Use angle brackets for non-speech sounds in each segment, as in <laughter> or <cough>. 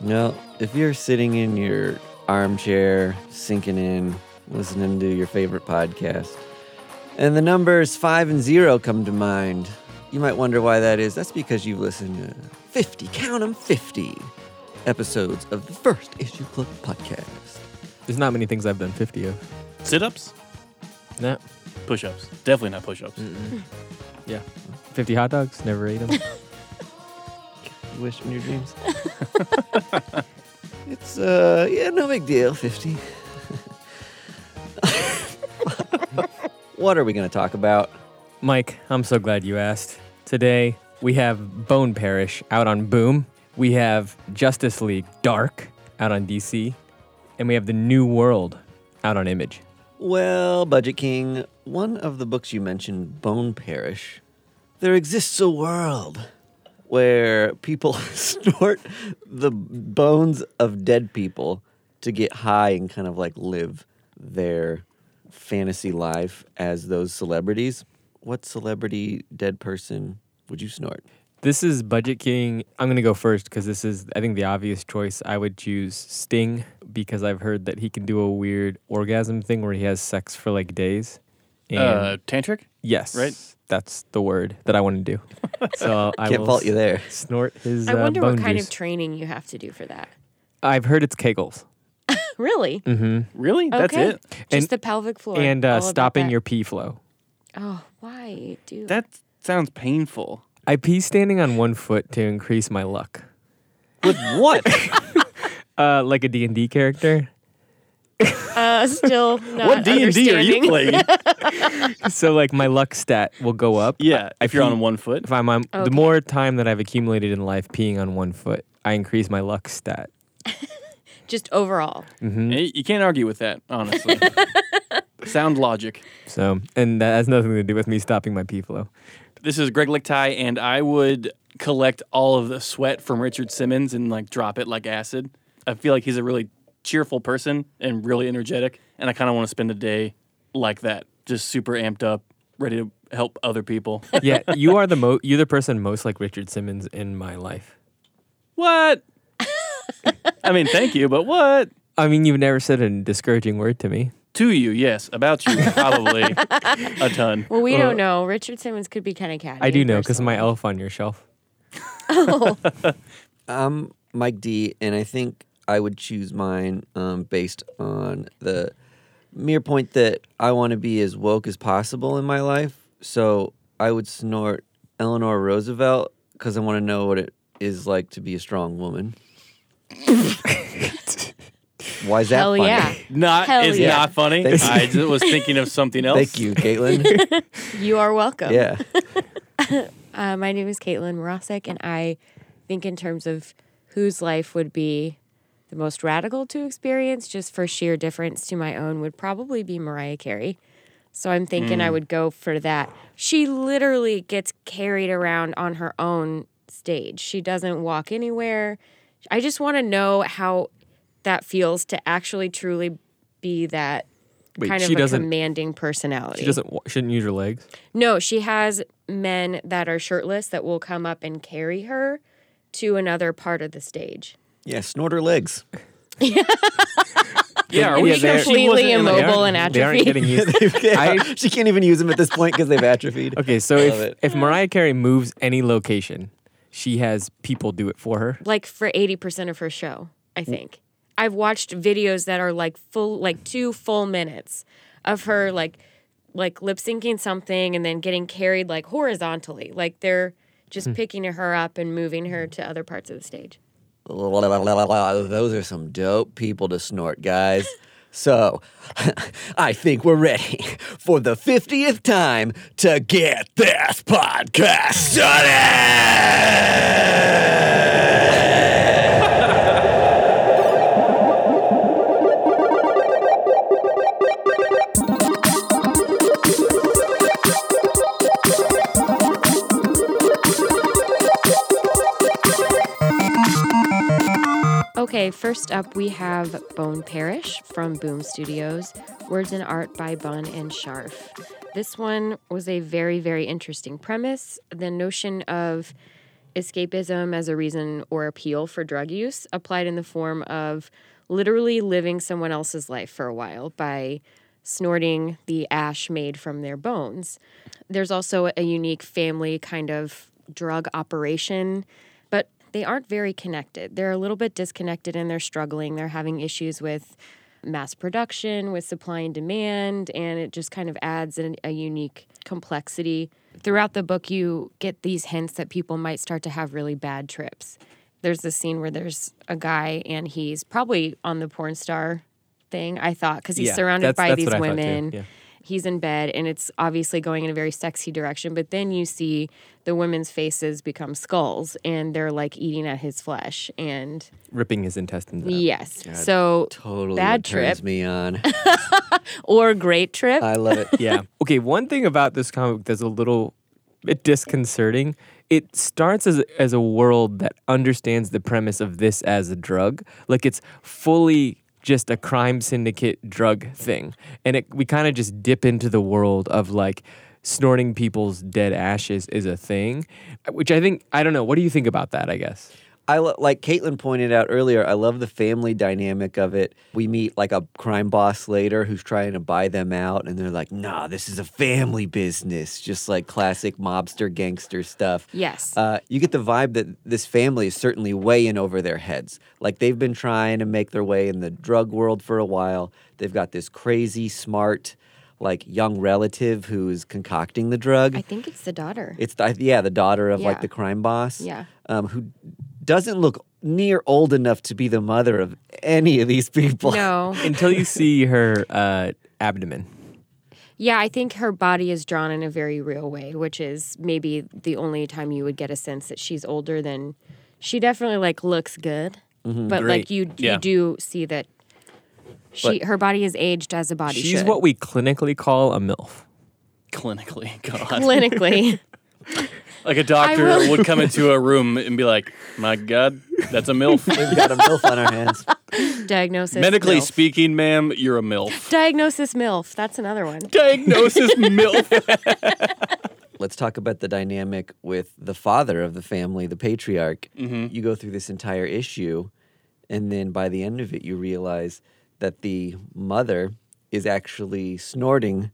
Well, if you're sitting in your armchair, sinking in, listening to your favorite podcast, and the numbers five and zero come to mind, you might wonder why that is. That's because you've listened to 50, count 'em, 50 episodes of the First Issue Club podcast. There's not many things I've done 50 of. Sit ups, Nah. push ups. Definitely not push ups. <laughs> Yeah. 50 hot dogs, never ate them. <laughs> You wish in your dreams. <laughs> it's, uh, yeah, no big deal, 50. <laughs> what are we going to talk about? Mike, I'm so glad you asked. Today, we have Bone Parish out on Boom. We have Justice League Dark out on DC. And we have The New World out on Image. Well, Budget King, one of the books you mentioned, Bone Parish, there exists a world where people <laughs> snort the bones of dead people to get high and kind of like live their fantasy life as those celebrities. What celebrity dead person would you snort? This is Budget King. I'm going to go first because this is, I think, the obvious choice. I would choose Sting because I've heard that he can do a weird orgasm thing where he has sex for like days. And Uh, tantric? yes, right? That's the word that I want to do. <laughs> So I Can't will fault you there. snort his I uh, wonder what kind juice. of training you have to do for that. I've heard it's Kegels. <laughs> Really? Mm-hmm. Really? That's Okay. it? Just And- the pelvic floor. And uh, stopping your pee flow. Oh, why do That sounds painful. I pee standing on one foot to increase my luck. With what? <laughs> Uh, like a D&D character. Uh, still <laughs> not what D and D are you playing? <laughs> so like my luck stat will go up. yeah, I if you're pee- on one foot. If I'm on Okay. the more time that I've accumulated in life peeing on one foot, I increase my luck stat. <laughs> Just overall. hmm Eh, You can't argue with that, honestly. Sound logic. So, and that has nothing to do with me stopping my pee flow. This is Greg Lichtai, and I would collect all of the sweat from Richard Simmons and like drop it like acid. I feel like he's a really cheerful person and really energetic, and I kind of want to spend a day like that, just super amped up, ready to help other people. <laughs> Yeah, you are the mo- you're the person most like Richard Simmons in my life. what? I mean, thank you, but what? I mean, you've never said a discouraging word to me. To you, yes. About you, probably a ton. Well, we Uh, don't know. Richard Simmons could be kind of catty. I do know because personally. my elf on your shelf. I'm <laughs> <laughs> Mike D, and I think I would choose mine um, based on the mere point that I want to be as woke as possible in my life. So I would snort Eleanor Roosevelt because I want to know what it is like to be a strong woman. <laughs> Why is that Hell funny? yeah. Not Hell is yeah. not funny. Thank you. I just was thinking of something else. Thank you, Caitlin. <laughs> You are welcome. yeah. <laughs> Uh, my name is Caitlin Morosic, and I think in terms of whose life would be the most radical to experience, just for sheer difference to my own, would probably be Mariah Carey. So I'm thinking I mm. would go for that. She literally gets carried around on her own stage. She doesn't walk anywhere. I just want to know how that feels to actually truly be that Wait, kind of a commanding personality. She doesn't. Shouldn't use her legs. No, she has men that are shirtless that will come up and carry her to another part of the stage. Yeah, snort her legs. <laughs> Yeah, are we Yeah, sure they're- she Completely wasn't in the- immobile and They aren't atrophied. getting used. <laughs> I- she can't even use them at this point because they've atrophied. <laughs> Okay, so if it. if Mariah Carey moves any location, she has people do it for her. like for 80% of her show, I think. I've watched videos that are like full like 2 full minutes of her like like lip syncing something and then getting carried like horizontally. Like they're just hmm. picking her up and moving her to other parts of the stage. Those are some dope people to snort, guys. So, <laughs> I think we're ready for the 50th time to get this podcast started. First up we have Bone Parish from Boom Studios, words and art by Bunn and Scharf. This one was a very, very interesting premise. The notion of escapism as a reason or appeal for drug use applied in the form of literally living someone else's life for a while by snorting the ash made from their bones. There's also a unique family kind of drug operation, they aren't very connected. They're a little bit disconnected and they're struggling. They're having issues with mass production, with supply and demand, and it just kind of adds an, a unique complexity. Throughout the book, you get these hints that people might start to have really bad trips. There's this scene where there's a guy and he's probably on the porn star thing, I thought, because he's Yeah, surrounded that's- by that's these what I thought too, women. yeah. He's in bed and it's obviously going in a very sexy direction. But then you see the women's faces become skulls and they're like eating at his flesh. And Ripping his intestines out. yes, so Totally bad what turns trip me on. <laughs> or great trip. I love it. yeah. <laughs> Okay, one thing about this comic that's a little bit disconcerting. It starts as as a world that understands the premise of this as a drug. Like it's fully just a crime syndicate drug thing. And it, we kind of just dip into the world of like snorting people's dead ashes is a thing, which I think I don't know. What do you think about that, I guess? I lo- like Caitlin pointed out earlier. I love the family dynamic of it. We meet like a crime boss later who's trying to buy them out, and they're like, "Nah, this is a family business," just like classic mobster gangster stuff. Yes. Uh, you get the vibe that this family is certainly way in over their heads. Like they've been trying to make their way in the drug world for a while. They've got this crazy, smart, like young relative who is concocting the drug. I think it's the daughter. It's the, yeah, the daughter of like the crime boss. Yeah. Um, who doesn't look near old enough to be the mother of any of these people. no. <laughs> Until you see her uh, abdomen. Yeah, I think her body is drawn in a very real way, which is maybe the only time you would get a sense that she's older than she definitely like looks good. But Great. like you Yeah. you do see that she her body is aged as a body She's should. what we clinically call a MILF. Clinically, God. clinically. <laughs> Like a doctor will- would come into a room and be like, "My God, that's a milf." <laughs> We've got a MILF on our hands. <laughs> Diagnosis Medically MILF. speaking, ma'am, you're a milf. <laughs> Diagnosis MILF. That's another one. Diagnosis milf. Let's talk about the dynamic with the father of the family, the patriarch. Mm-hmm. You go through this entire issue, and then by the end of it, you realize that the mother is actually snorting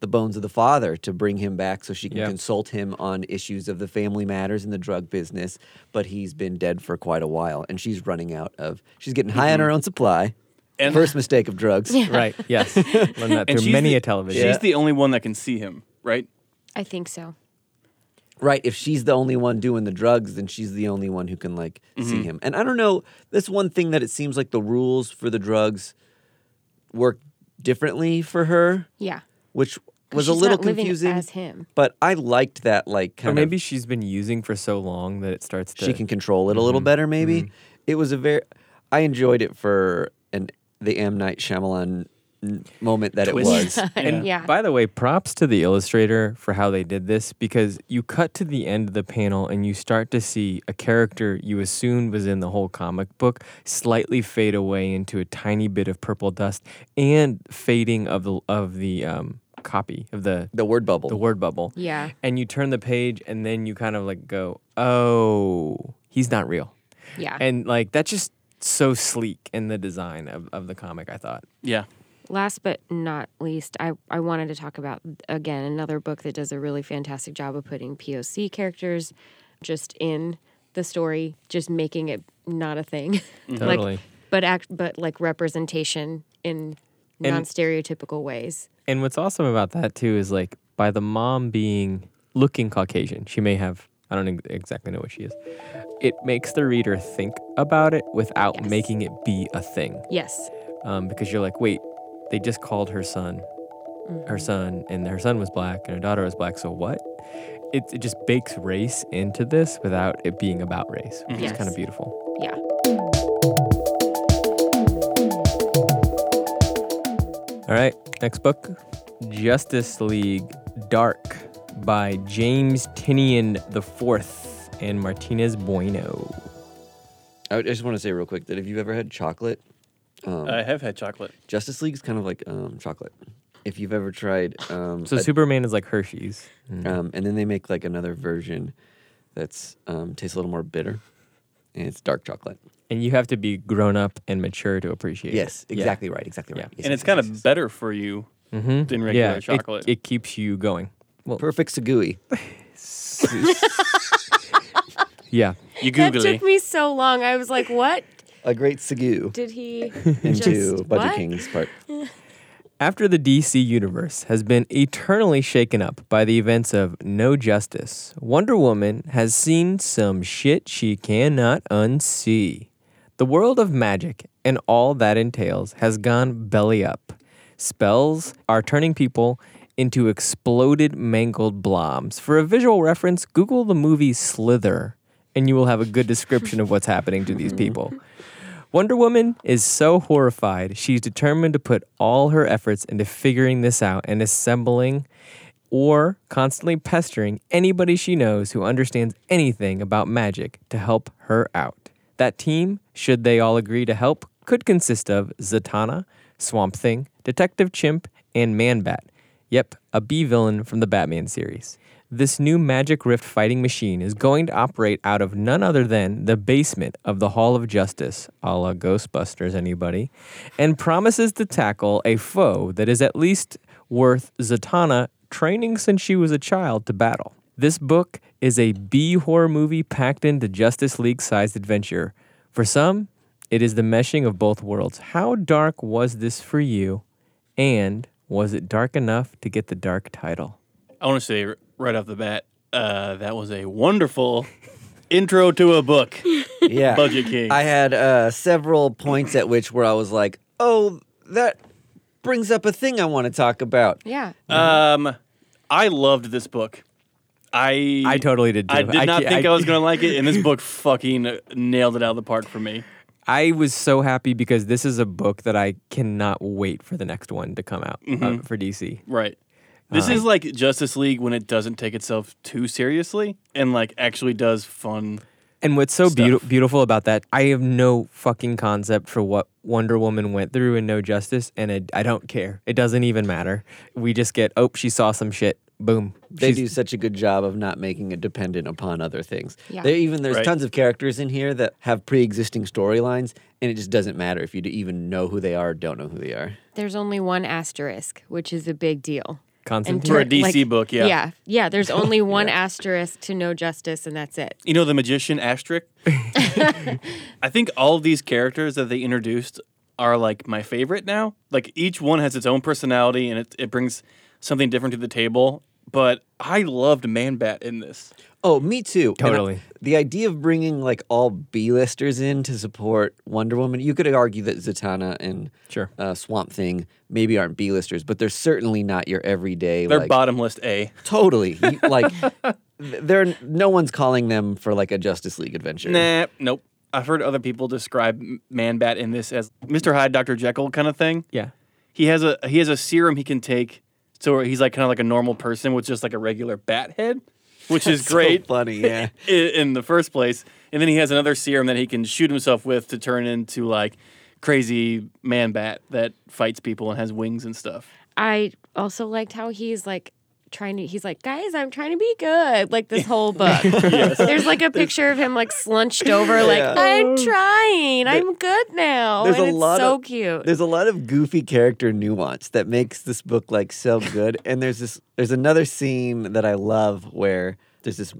the bones of the father to bring him back so she can Yeah. consult him on issues of the family matters in the drug business. But he's been dead for quite a while, and she's running out of, she's getting high on her own supply. Mm-hmm. And- First mistake of drugs. Right. Yes. <laughs> Learned that through many the- a television. She's the only one that can see him, right? I think so. Right. If she's the only one doing the drugs, then she's the only one who can like Mm-hmm. see him. And I don't know. That's one thing that it seems like the rules for the drugs work differently for her, Yeah. which 'Cause was a little not confusing. as him. But I liked that like Or maybe of she's been using for so long that it starts to. she can control it a Mm-hmm. little better. Maybe it was a very. I enjoyed it for an the M Night Shyamalan moment that Twist. it was. <laughs> And Yeah. by the way, props to the illustrator for how they did this because you cut to the end of the panel and you start to see a character you assumed was in the whole comic book slightly fade away into a tiny bit of purple dust and fading of the of the um, copy of the the word bubble. the word bubble. Yeah. And you turn the page and then you kind of like go, "Oh, he's not real." Yeah. And like that's just so sleek in the design of, of the comic, I thought. Yeah. Last but not least, I, I wanted to talk about, again, another book that does a really fantastic job of putting POC characters just in the story, just making it not a thing. Mm-hmm. <laughs> Totally. like, but act, but like representation in non stereotypical ways. And what's awesome about that too is like by the mom being looking Caucasian, she may have I don't exactly know what she is. It makes the reader think about it without Yes. making it be a thing, Yes. um, because you're like, wait, they just called her son, her son, and her son was black and her daughter was black. So what? It, it just bakes race into this without it being about race, which is Yes. kind of beautiful. Yeah. All right, next book Justice League Dark by James Tynion IV and Martinez Bueno. I just want to say real quick that if you've ever had chocolate, um, I have had chocolate. Justice League's kind of like um, chocolate. If you've ever tried, um, So a- Superman is like Hershey's. Mm. um, and then they make like another version that's um, tastes a little more bitter, and it's dark chocolate. And you have to be grown up and mature to appreciate Yes, it. Yeah. exactly right. Exactly right. Yeah. Yes, and yes, it's kind yes, of yes. better for you Mhm. than regular yeah, it- chocolate. It, keeps you going. Well, perfect sagui. <laughs> yeah. you That took me so long. I was like, what A great sagu did he <laughs> into Budget? King's part. <laughs> After the DC universe has been eternally shaken up by the events of No Justice, Wonder Woman has seen some shit she cannot unsee. The world of magic and all that entails has gone belly up. Spells are turning people into exploded, mangled blobs. For a visual reference, Google the movie Slither, and you will have a good description of what's happening to these people. Wonder Woman is so horrified, she's determined to put all her efforts into figuring this out and assembling or constantly pestering anybody she knows who understands anything about magic to help her out. That team, should they all agree to help, could consist of Zatanna, Swamp Thing, Detective Chimp, and Man Bat. Yep, a B villain from the Batman series. This new Magic Rift fighting machine is going to operate out of none other than the basement of the Hall of Justice, a la Ghostbusters, anybody, and promises to tackle a foe that is at least worth Zatanna training since she was a child to battle. This book is a B horror movie packed into Justice League sized adventure. For some, it is the meshing of both worlds. How dark was this for you? And was it dark enough to get the dark title? I want to say right off the bat, uh, that was a wonderful <laughs> intro to a book. <laughs> Yeah. Budget King. I had uh, several points at which where I was like, oh, that brings up a thing I want to talk about. Yeah. Um, I loved this book. I I totally did too. I did not ca- think I, was gonna like it, and this <laughs> book fucking nailed it out of the park for me. I was so happy because this is a book that I cannot wait for the next one to come out uh, for DC. Right. This Uh, is like Justice League when it doesn't take itself too seriously and like actually does fun. And what's so Stuff. beautiful about that, I have no fucking concept for what Wonder Woman went through in No Justice, and it, I don't care. It doesn't even matter. We just get, oh, she saw some shit. Boom. They She's- do such a good job of not making it dependent upon other things. Yeah. There even there's Right. tons of characters in here that have pre-existing storylines, and it just doesn't matter if you even know who they are or don't know who they are. There's only one asterisk, which is a big deal. Constantine. For a tur- DC book, yeah. Yeah. Yeah. There's <laughs> only one asterisk to no justice, and that's it. You know the magician asterisk? <laughs> I think all of these characters that they introduced are like my favorite now. Like each one has its own personality and it, it brings something different to the table. But I loved Man Bat in this. Oh, me too. And I- Totally. the idea of bringing like all B-listers in to support Wonder Woman, you could argue that Zatanna and Sure. uh, Swamp Thing maybe aren't B-listers, but they're certainly not your everyday. They're like, bottom list A. Totally. You- <laughs> like they're no one's calling them for like a Justice League adventure. Nah, nope. I've heard other people describe Man Bat in this as Mr. Hyde, Dr. Jekyll kind of thing. Yeah. He has a he has a serum he can take, so he's like kind of like a normal person with just like a regular bat head, which is <laughs> So great. funny, <laughs> yeah. i- in the first place. And then he has another serum that he can shoot himself with to turn into like crazy man bat that fights people and has wings and stuff. I also liked how he's like trying to he's like guys i'm trying to be good like this whole book <laughs> there's like a picture of him like slunched over like Yeah. i'm trying i'm good now There's and a it's lot so of cute There's a lot of goofy character nuance that makes this book like so good. and there's this there's another scene that I love where there's this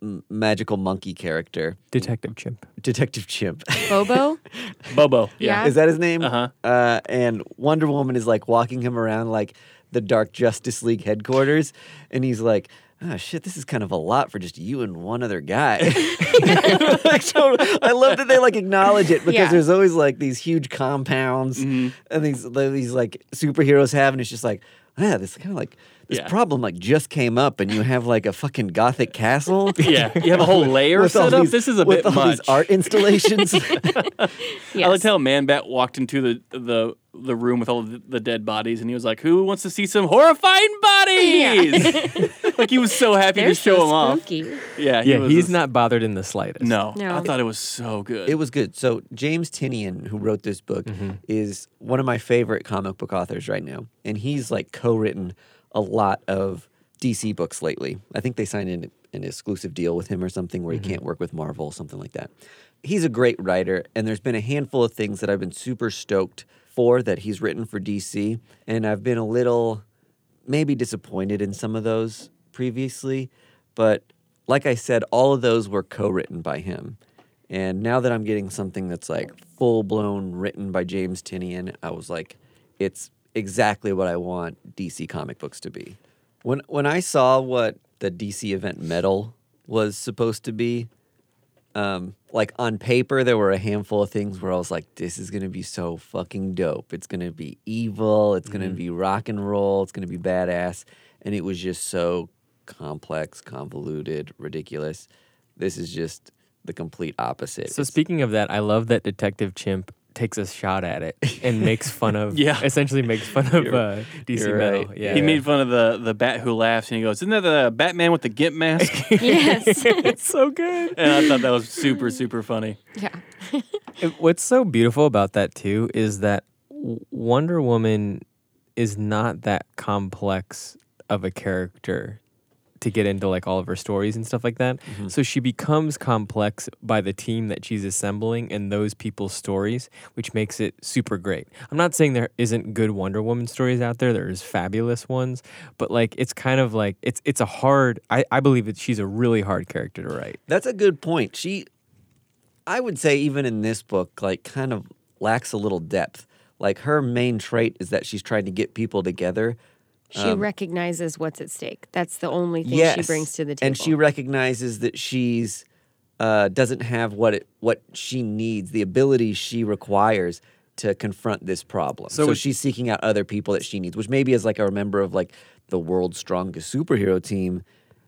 m- magical monkey character, Detective Chimp. Detective Chimp. bobo <laughs> Bobo. Yeah. Is that his name? Uh-huh. Uh, and Wonder Woman is like walking him around like the Dark Justice League headquarters, and he's like, "Oh shit, this is kind of a lot for just you and one other guy." <laughs> <laughs> So- I love that they like acknowledge it because Yeah. there's always like these huge compounds Mm-hmm. and these these like superheroes have, and it's just like, yeah, this kind of like. This Yeah. problem like just came up, and you have like a fucking gothic castle. <laughs> Yeah, you have a whole lair with set up. these- This is a with bit all much. these art installations. <laughs> I yes. liked how Man Bat walked into the the the room with all the, the dead bodies, and he was like, "Who wants to see some horrifying bodies?" <laughs> like he was so happy They're to show so him off. Yeah, he Yeah, was he's just- not bothered in the slightest. No, No. I thought it was so good. It was good. So James Tynion, who wrote this book, mm-hmm. is one of my favorite comic book authors right now, and he's like co-written a lot of DC books lately. I think they signed an, an exclusive deal with him or something where he mm-hmm. can't work with Marvel, something like that. He's a great writer, and there's been a handful of things that I've been super stoked for that he's written for DC, and I've been a little maybe disappointed in some of those previously, but like I said, all of those were co-written by him. And now that I'm getting something that's like full blown written by James Tynion, I was like, it's exactly what I want DC comic books to be. When when I saw what the DC event Metal was supposed to be, um, like on paper, there were a handful of things where I was like, this is gonna be so fucking dope. It's gonna be evil, it's gonna be rock and roll, it's gonna be badass. And it was just so complex, convoluted, ridiculous. This is just the complete opposite. So It's- speaking of that, I love that Detective Chimp takes a shot at it <laughs> and makes fun of Yeah. essentially makes fun of uh, DC you're Metal. Yeah. He made fun of the the bat who laughs, and he goes, "Isn't that the Batman with the gimp mask?" <laughs> yes. <laughs> it's so good. and I thought that was super super funny. yeah. What's so beautiful about that too is that Wonder Woman is not that complex of a character to get into like all of her stories and stuff like that. Mm-hmm. So she becomes complex by the team that she's assembling and those people's stories, which makes it super great. I'm not saying there isn't good Wonder Woman stories out there. There's fabulous ones, but like it's kind of like it's it's a hard I, I believe that she's a really hard character to write. That's a good point. She, I would say, even in this book, like kind of lacks a little depth. Like her main trait is that she's trying to get people together. She recognizes what's at stake. That's the only thing she brings to the table. and she recognizes that she's uh, doesn't have what it what she needs, the ability she requires to confront this problem. So So, it- she's seeking out other people that she needs, which maybe is like a member of like the world's strongest superhero team.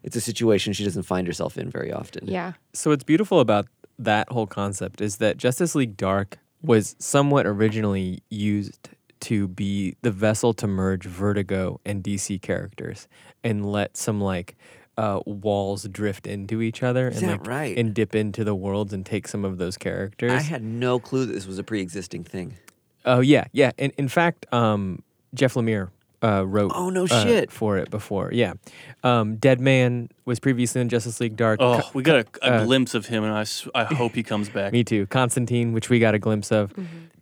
It's a situation she doesn't find herself in very often. yeah. So what's beautiful about that whole concept is that Justice League Dark was somewhat originally used to be the vessel to merge Vertigo and DC characters and let some like uh, walls drift into each other and that like right? and dip into the worlds and take some of those characters. I had no clue that this was a pre-existing thing. Oh yeah, yeah. And in fact, um, Jeff Lemire uh, wrote. Oh, no uh, shit. for it before. Yeah, um, Dead Man was previously in Justice League Dark. Oh, Co- we got a, a uh, glimpse of him, and I, I hope he comes <laughs> back. Me too. Constantine, which we got a glimpse of.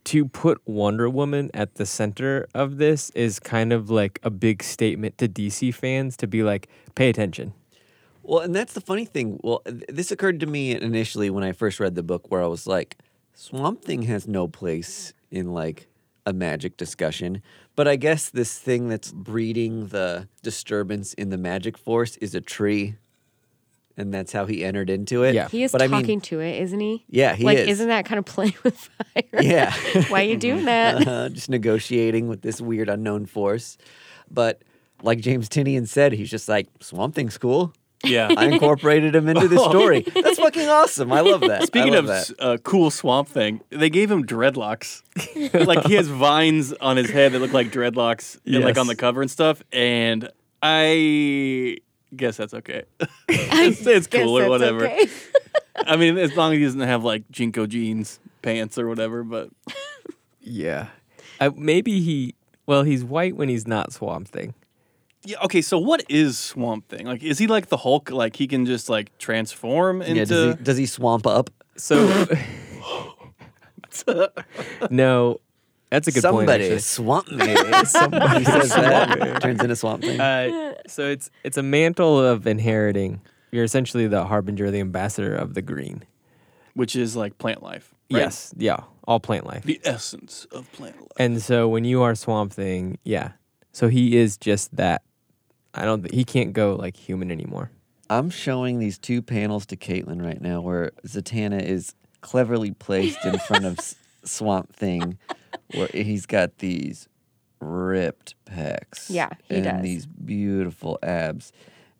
To put Wonder Woman at the center of this is kind of like a big statement to DC fans to be like, pay attention. Well, and that's the funny thing. Well, th- this occurred to me initially when I first read the book, where I was like, Swamp Thing has no place in like a magic discussion. But I guess this thing that's breeding the disturbance in the magic force is a tree. And that's how he entered into it. Yeah. He is but I talking mean, to it, isn't he? yeah, he like, is. isn't that kind of playing <laughs> with fire? Yeah. <laughs> Why are you doing that? <laughs> uh, just negotiating with this weird unknown force. But like James Tynion said, he's just like, Swamp Thing's cool. Yeah. I incorporated him into the story. That's fucking awesome. I love that. Speaking love of that. uh, cool swamp thing, they gave him dreadlocks. like he has vines on his head that look like dreadlocks, and, like on the cover and stuff. And I guess that's okay. <laughs> it's it's Guess cool or whatever. okay. <laughs> I mean, as long as he doesn't have like JNCO jeans pants or whatever. But <laughs> Yeah. Uh, maybe he, well, he's white when he's not Swamp Thing. yeah, okay. So what is Swamp Thing? Like, is he like the Hulk? Like he can just like transform into? yeah, does he, does he swamp up? So, no, that's a good point. Somebody actually. swamp me. <laughs> Somebody says that turns into swamp thing. Uh, so it's it's a mantle of inheriting. You're essentially the harbinger, the ambassador of the green. which is like plant life. right? Yes, yeah, all plant life. the essence of plant life. And so when you are Swamp Thing, yeah. So he is just that. I don't. Th- he can't go like human anymore. I'm showing these two panels to Caitlin right now, where Zatanna is cleverly placed in front of <laughs> S- Swamp Thing, where he's got these ripped pecs. Yeah, he and does. these beautiful abs.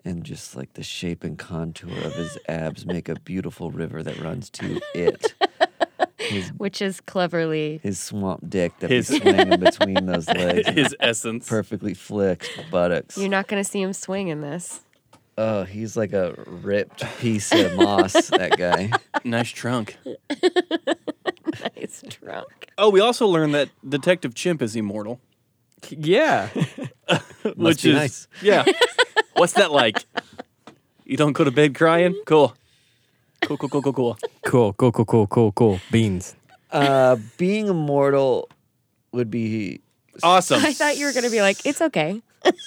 And just like the shape and contour of his abs make a beautiful river that runs to it. <laughs> His Which is cleverly. his swamp dick that His- be swinging between those <laughs> legs. His essence. perfectly flexed buttocks. You're not going to see him swing in this. Oh, he's like a ripped piece of moss, that guy. <laughs> Nice trunk. It's drunk. Oh, we also learned that Detective Chimp is immortal, Yeah. <laughs> which be is nice. yeah. <laughs> What's that like? You don't go to bed crying? Cool. Cool, cool, cool, cool, cool. Cool, cool, cool, cool, cool, cool. Beans. Uh, being immortal would be Awesome. I thought you were gonna be like, it's okay. <laughs>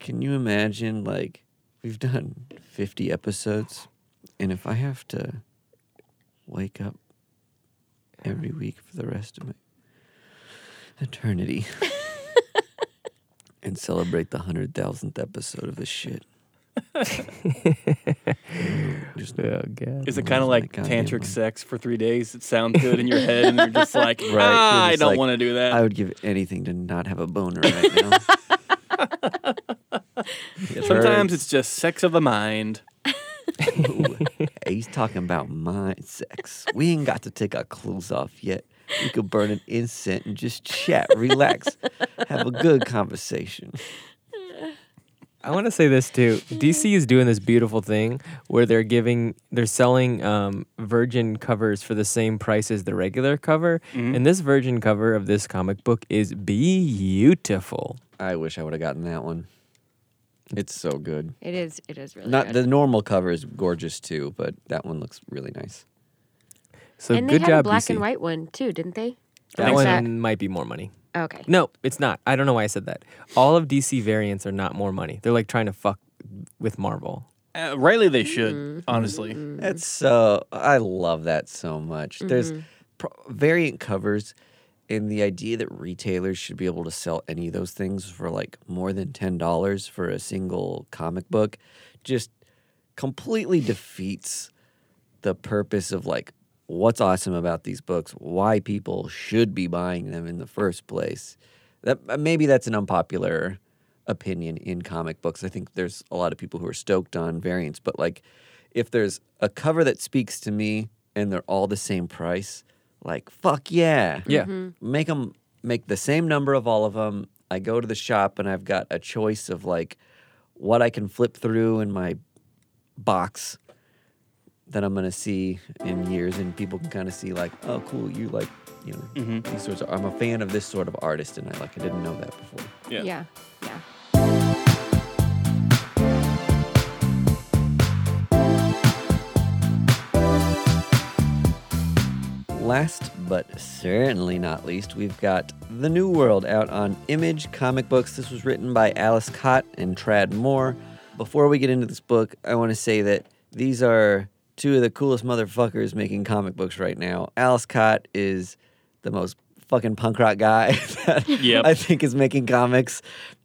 Can you imagine, like, we've done 50 episodes, and if I have to wake up every week for the rest of my eternity <laughs> and celebrate the 100,000th episode of this shit? <laughs> Just Oh, God. Is it kind of like tantric mind. sex for three days? It sounds good in your head, and you're just <laughs> like, Right, ah, you're I don't like, want to do that. I would give anything to not have a boner right now. It Sometimes hurts. it's just sex of the mind. Ooh, <laughs> he's talking about mind sex. We ain't got to take our clothes off yet. We could burn an incense and just chat, relax, have a good conversation. I want to say this too. DC is doing this beautiful thing where they're giving, they're selling um, virgin covers for the same price as the regular cover, and this virgin cover of this comic book is beautiful. I wish I would have gotten that one. It's so good. It is. It is really Not good. the normal cover is gorgeous too, but that one looks really nice. So and they good had job, a black DC. and white one too, didn't they? That one so. might be more money. Okay. No, it's not. I don't know why I said that. All of DC variants are not more money. They're like trying to fuck with Marvel. Uh, rightly, they should, mm-hmm. honestly. Mm-hmm. That's so. I love that so much. There's mm-hmm. pro- variant covers, and the idea that retailers should be able to sell any of those things for like more than ten dollars for a single comic book, just completely defeats the purpose of like what's awesome about these books, why people should be buying them in the first place. That uh, maybe that's an unpopular opinion in comic books. I think there's a lot of people who are stoked on variants, but like if there's a cover that speaks to me and they're all the same price, like fuck yeah. Yeah. Mm-hmm. Make them make the same number of all of them. I go to the shop and I've got a choice of like what I can flip through in my box that I'm gonna see in years, and people can kind of see like, oh, cool, you like, you know, mm-hmm. these sorts. Of, I'm a fan of this sort of artist, and I like, I didn't know that before. Yeah. Yeah. Yeah. Last but certainly not least, we've got The New World out on Image Comic Books. This was written by Alice Kot and Tradd Moore. Before we get into this book, I want to say that these are two of the coolest motherfuckers making comic books right now. Alice Kot is the most fucking punk rock guy <laughs> that Yep. I think is making comics.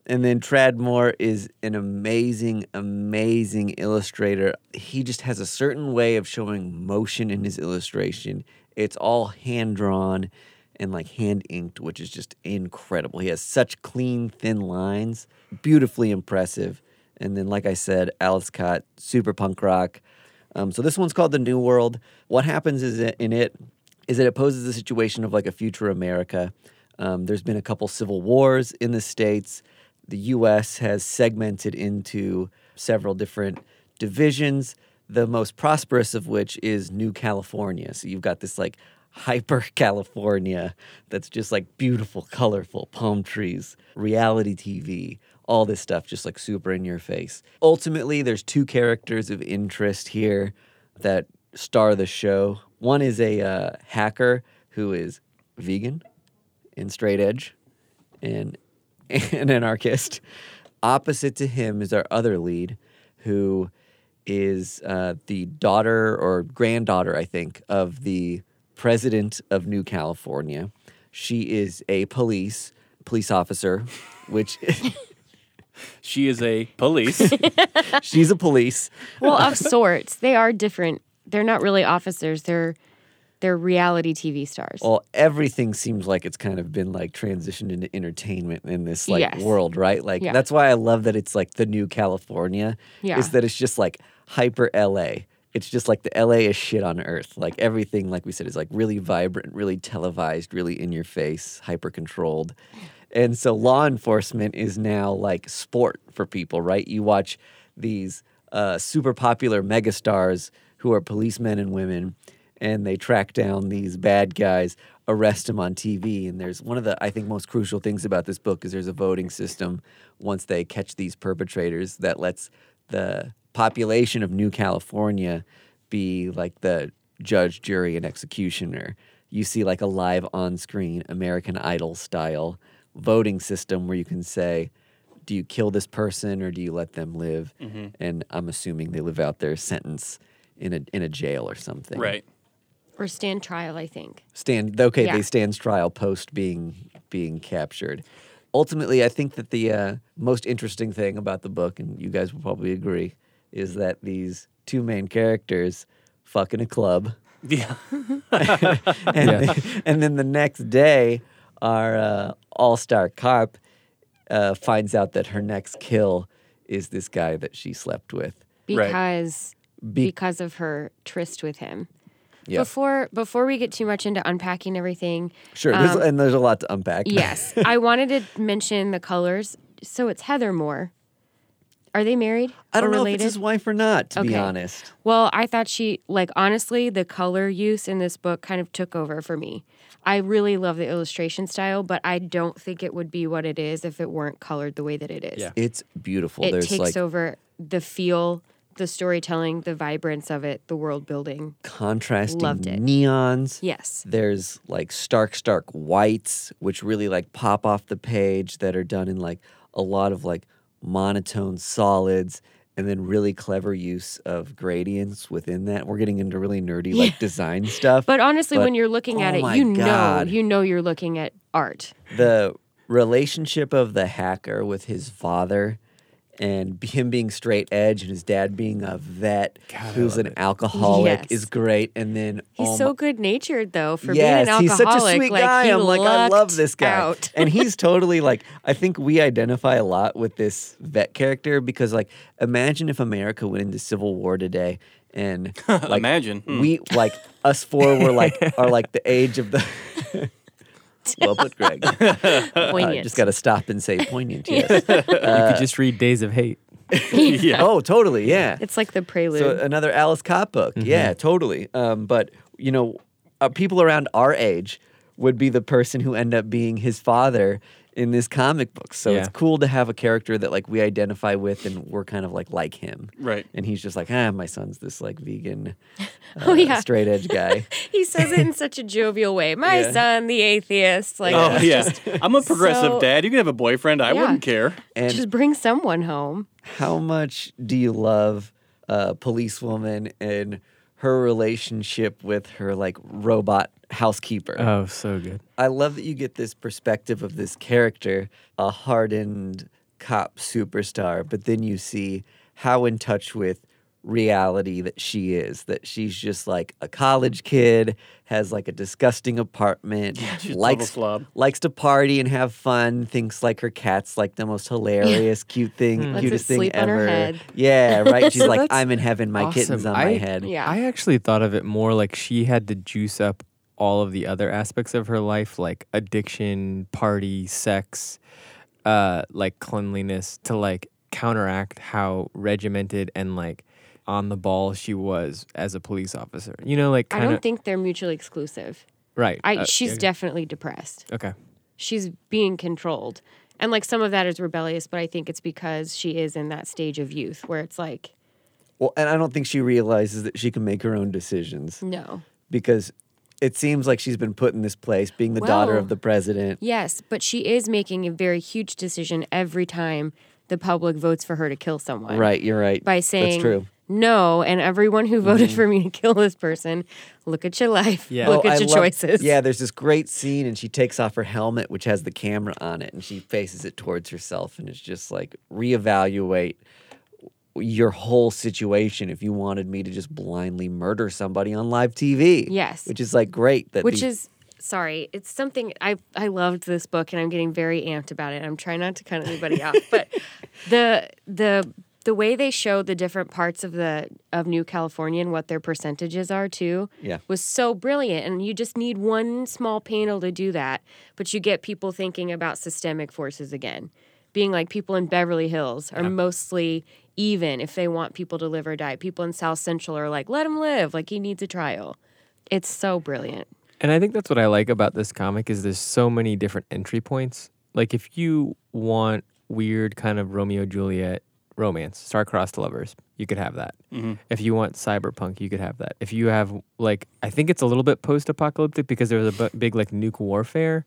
And then Tradd Moore is an amazing, amazing illustrator. He just has a certain way of showing motion in his illustration. It's all hand drawn and like hand inked, which is just incredible. He has such clean, thin lines, beautifully impressive. And then, like I said, Alice Kot, super punk rock. Um, so this one's called The New World. What happens is that in it is that it poses the situation of like a future America. Um, there's been a couple civil wars in the states. The U.S. has segmented into several different divisions. The most prosperous of which is New California. So you've got this like hyper <laughs> California that's just like beautiful, colorful palm trees, reality TV, all this stuff just like super in your face. Ultimately, there's two characters of interest here that star the show. One is a uh, hacker who is vegan and straight edge and <laughs> an anarchist. Opposite to him is our other lead, who is uh, the daughter or granddaughter, I think, of the president of New California. She is a police police officer, which <laughs> She is a police. <laughs> she's a police. Well, of sorts. They are different. They're not really officers. They're they're reality TV stars. Well, everything seems like it's kind of been like transitioned into entertainment in this like Yes. world, right? Like Yeah. that's why I love that it's like the new California. Yeah. Is that it's just like hyper LA. It's just like the LA is shit on earth. Like everything, like we said, is like really vibrant, really televised, really in your face, hyper controlled. And so law enforcement is now like sport for people, right? You watch these uh, super popular megastars who are policemen and women, and they track down these bad guys, arrest them on TV. And there's one of the I think most crucial things about this book is there's a voting system once they catch these perpetrators that lets the population of New California be like the judge, jury, and executioner. You see like a live on-screen American Idol style voting system where you can say, do you kill this person or do you let them live? Mm-hmm. And I'm assuming they live out their sentence in a in a jail or something. Right. Or stand trial, I think. Stand okay, Yeah. they stand trial post being being captured. Ultimately, I think that the uh, most interesting thing about the book, and you guys will probably agree, is that these two main characters fuck in a club, Yeah. <laughs> and, Yeah. <laughs> and then the next day, our uh, all-star cop uh, finds out that her next kill is this guy that she slept with. Right. Because Be- because of her tryst with him. Yeah. Before before we get too much into unpacking everything, Sure, there's, Um, and there's a lot to unpack. yes, <laughs> I wanted to mention the colors. So it's Heather Moore. Are they married? I don't or know related? if it's his wife or not, to be Okay. honest. Well, I thought she like honestly the color use in this book kind of took over for me. I really love the illustration style, but I don't think it would be what it is if it weren't colored the way that it is. Yeah. It's beautiful. It there's takes like over the feel, the storytelling, the vibrance of it, the world building. contrasting Loved it. neons. Yes. There's like stark, stark whites, which really like pop off the page that are done in like a lot of like monotone solids and then really clever use of gradients within that. We're getting into really nerdy <laughs> like design stuff. But honestly, But- when you're looking at oh it, you God. know, you know you're looking at art. the relationship of the hacker with his father and <laughs> him being straight edge and his dad being a vet God, who's an it. alcoholic Yes. is great. And then He's oh so good natured though for yes, being an he's such a sweet like, guy. I'm like, I love this guy. Out. and he's <laughs> totally like, I think we identify a lot with this vet character because, like, imagine if America went into civil war today and <laughs> like Imagine. Hmm. we like us four were like are like the age of the. Well put, Greg. I <laughs> Poignant. just got to stop and say poignant. Yes. <laughs> you could just read Days of Hate. <laughs> yeah. Oh, totally. Yeah. it's like the prelude. So another Alice Kot book. Yeah, totally. Um, but you know, uh, people around our age would be the person who end up being his father in this comic book. So it's cool to have a character that like we identify with and we're kind of like like him. Right. And he's just like, ah, my son's this like vegan, <laughs> uh, Oh, yeah. straight edge guy. <laughs> he says it in such a jovial way. My Yeah. son, the atheist. Like, Oh yeah. <laughs> I'm a progressive So- dad. You can have a boyfriend. I Yeah. wouldn't care. And just bring someone home. how much do you love uh, policewoman and her relationship with her like robot housekeeper? Oh, so good. I love that you get this perspective of this character, a hardened cop superstar, but then you see how in touch with reality that she is. That she's just like a college kid, has like a disgusting apartment, she's likes slob. likes to party and have fun. Thinks like her cat's like the most hilarious, cute thing, hmm. Lets it cutest thing sleep on ever. her head. Yeah, <laughs> right. She's So like, I'm in heaven. My kitten's on I, my head. Yeah. I actually thought of it more like she had to juice up all of the other aspects of her life, like addiction, party, sex, uh, like cleanliness, to like counteract how regimented and like on the ball she was as a police officer. You know, like I don't think they're mutually exclusive. right. I uh, she's okay. definitely depressed. okay. She's being controlled. And like some of that is rebellious, but I think it's because she is in that stage of youth where it's like, Well, and I don't think she realizes that she can make her own decisions. no. because it seems like she's been put in this place being the daughter of the president. Yes, but she is making a very huge decision every time the public votes for her to kill someone. Right, you're right. By saying That's true. Mm-hmm. no, and everyone who voted for me to kill this person, look at your life. Yeah. Look Oh, at I your love- choices. Yeah, there's this great scene, and she takes off her helmet, which has the camera on it, and she faces it towards herself, and it's just like reevaluate your whole situation if you wanted me to just blindly murder somebody on live TV. Yes. which is like great. That Which these- is sorry, it's something I I loved this book and I'm getting very amped about it. I'm trying not to cut anybody off, <laughs> but the the the way they show the different parts of the of New California and what their percentages are too Yeah. was so brilliant and you just need one small panel to do that but you get people thinking about systemic forces again being like people in Beverly Hills are mostly even if they want people to live or die people in South Central are like let him live like he needs a trial It's so brilliant. And I think that's what I like about this comic is there's so many different entry points. Like if you want weird kind of Romeo Juliet romance, star-crossed lovers, you could have that. Mhm. If you want cyberpunk, you could have that. If you have like I think it's a little bit post-apocalyptic because there was a big like nuke warfare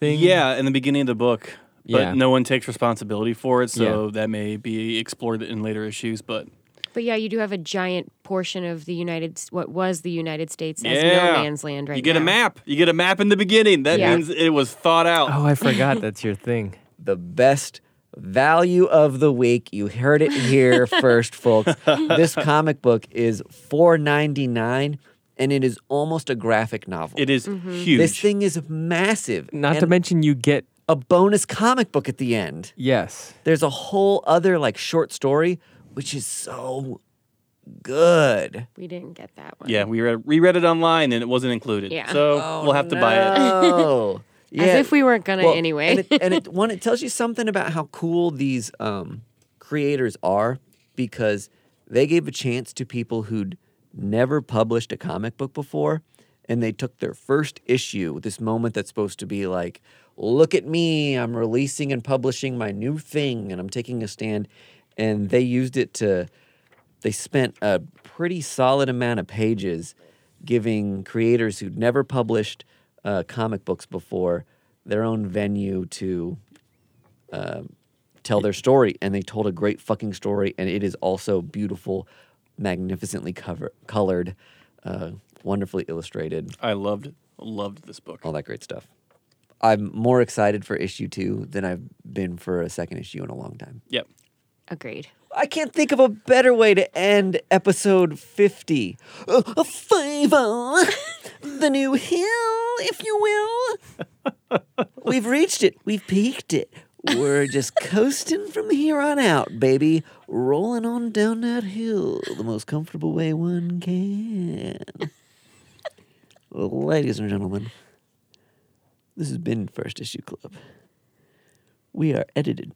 thing. Yeah, in the beginning of the book, but Yeah. no one takes responsibility for it, so that may be explored in later issues. But But yeah, you do have a giant portion of the United, what was the United States, as Yeah. no man's land right you get now. a map. You get a map in the beginning. That Yeah. means it was thought out. Oh, I forgot <laughs> that's your thing. the best value of the week. You heard it here <laughs> first, folks. <laughs> This comic book is four ninety nine, and it is almost a graphic novel. It is Mm-hmm. huge. This thing is massive. Not to mention you get a bonus comic book at the end. yes. There's a whole other like short story, which is so good. We didn't get that one. yeah, we read, reread it online and it wasn't included. Yeah. So we'll have to buy it. Oh, <laughs> <laughs> yeah. As if we weren't gonna Well, anyway. And it, and it <laughs> one it tells you something about how cool these um, creators are because they gave a chance to people who'd never published a comic book before, and they took their first issue, this moment that's supposed to be like, look at me, I'm releasing and publishing my new thing, and I'm taking a stand, and they used it to. They spent a pretty solid amount of pages giving creators who'd never published uh, comic books before their own venue to uh, tell their story. And they told a great fucking story. And it is also beautiful, magnificently cover- colored, uh, wonderfully illustrated, I loved loved this book. all that great stuff. I'm more excited for issue two than I've been for a second issue in a long time. Yep. Agreed. I can't think of a better way to end episode 50. Uh, a favor, <laughs> the new hill, if you will. <laughs> We've reached it. We've peaked it. We're just <laughs> coasting from here on out, baby. Rolling on down that hill the most comfortable way one can. Ladies and gentlemen, this has been First Issue Club. We are edited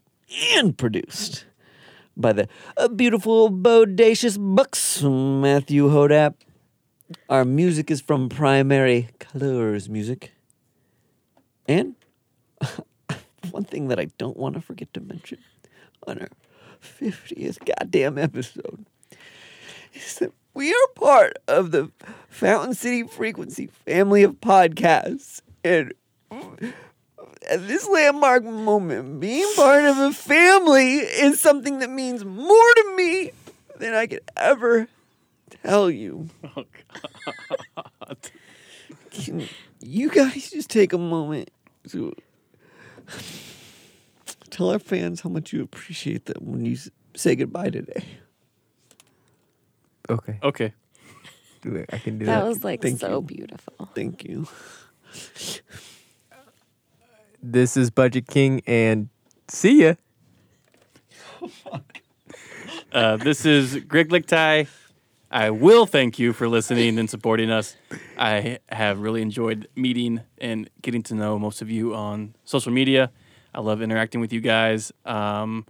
and produced by the beautiful, bodacious Bucks, Matthew Hodap. Our music is from Primary Colors Music. And <laughs> one thing that I don't want to forget to mention on our 50th goddamn episode is that we are part of the Fountain City Frequency family of podcasts. And at this landmark moment, being part of a family is something that means more to me than I could ever tell you. <laughs> Oh, God. Can you guys just take a moment to tell our fans how much you appreciate them when you say goodbye today? Okay. Okay. Do it. I can do That that. was like Thank so you. beautiful. Thank you. This is Budget King and see ya. <laughs> Uh, this is Greg Lichtai. I will thank you for listening and supporting us. I have really enjoyed meeting and getting to know most of you on social media. I love interacting with you guys. Um,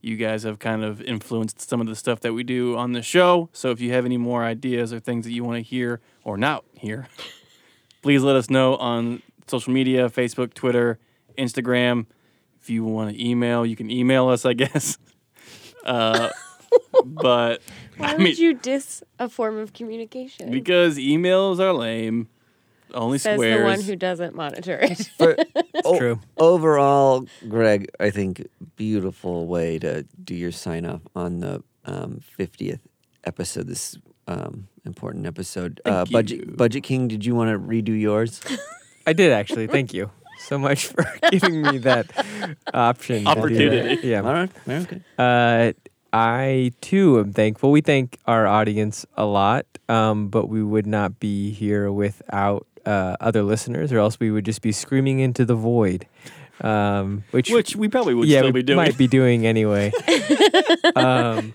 you guys have kind of influenced some of the stuff that we do on the show. So if you have any more ideas or things that you want to hear or not hear, <laughs> please let us know on social media Facebook, Twitter, Instagram. If you want to email, you can email us, I guess. <laughs> Uh, but Why I would mean, you diss a form of communication? because emails are lame. Only Says swears. the one who doesn't monitor it. For, <laughs> o- true. Overall, Greg, I think beautiful way to do your sign off on the um, 50th episode. This um, important episode. uh, Thank Budget you. Budget King, did you want to redo yours? I did actually. Thank you so much for <laughs> giving me that option. do that. Opportunity. Yeah. All right. Okay. Uh, I too am thankful. We thank our audience a lot, um, but we would not be here without uh, other listeners, or else we would just be screaming into the void. Um, which, which we probably would yeah, still we be doing. might be doing anyway. <laughs> um,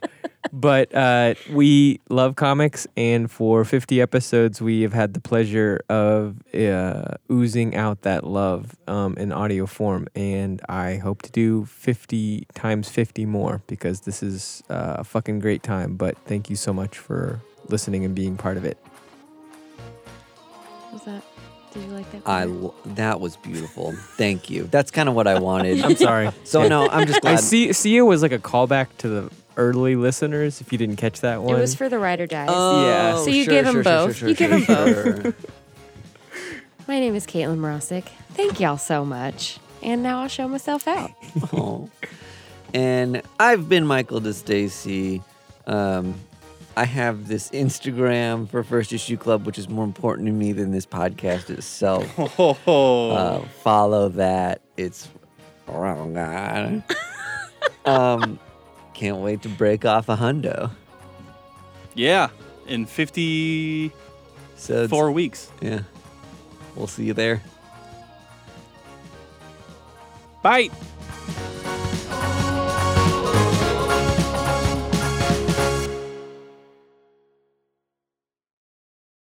but uh, we love comics, and for 50 episodes, we have had the pleasure of uh, oozing out that love um, in audio form. And I hope to do 50 times 50 more because this is uh, a fucking great time. But thank you so much for listening and being part of it. Was that? Did you like that? I Peter? that was beautiful. Thank you. That's kind of what I wanted. I'm sorry. So no, I'm just I glad. see. See, it was like a callback to the early listeners. If you didn't catch that one. it was for the ride or dies. Yeah. So you sure, gave 'em sure, sure, both. sure, You give them both. <laughs> My name is Caitlin Morosic. Thank y'all so much. And now I'll show myself out. <laughs> Oh. And I've been Michael DeStacy. Um, I have this Instagram for First Issue Club, which is more important to me than this podcast itself. <laughs> Oh, Uh, follow that. It's wrong. god. um, can't wait to break off a hundo. yeah. In 54 So it's- weeks. yeah, we'll see you there. Bye.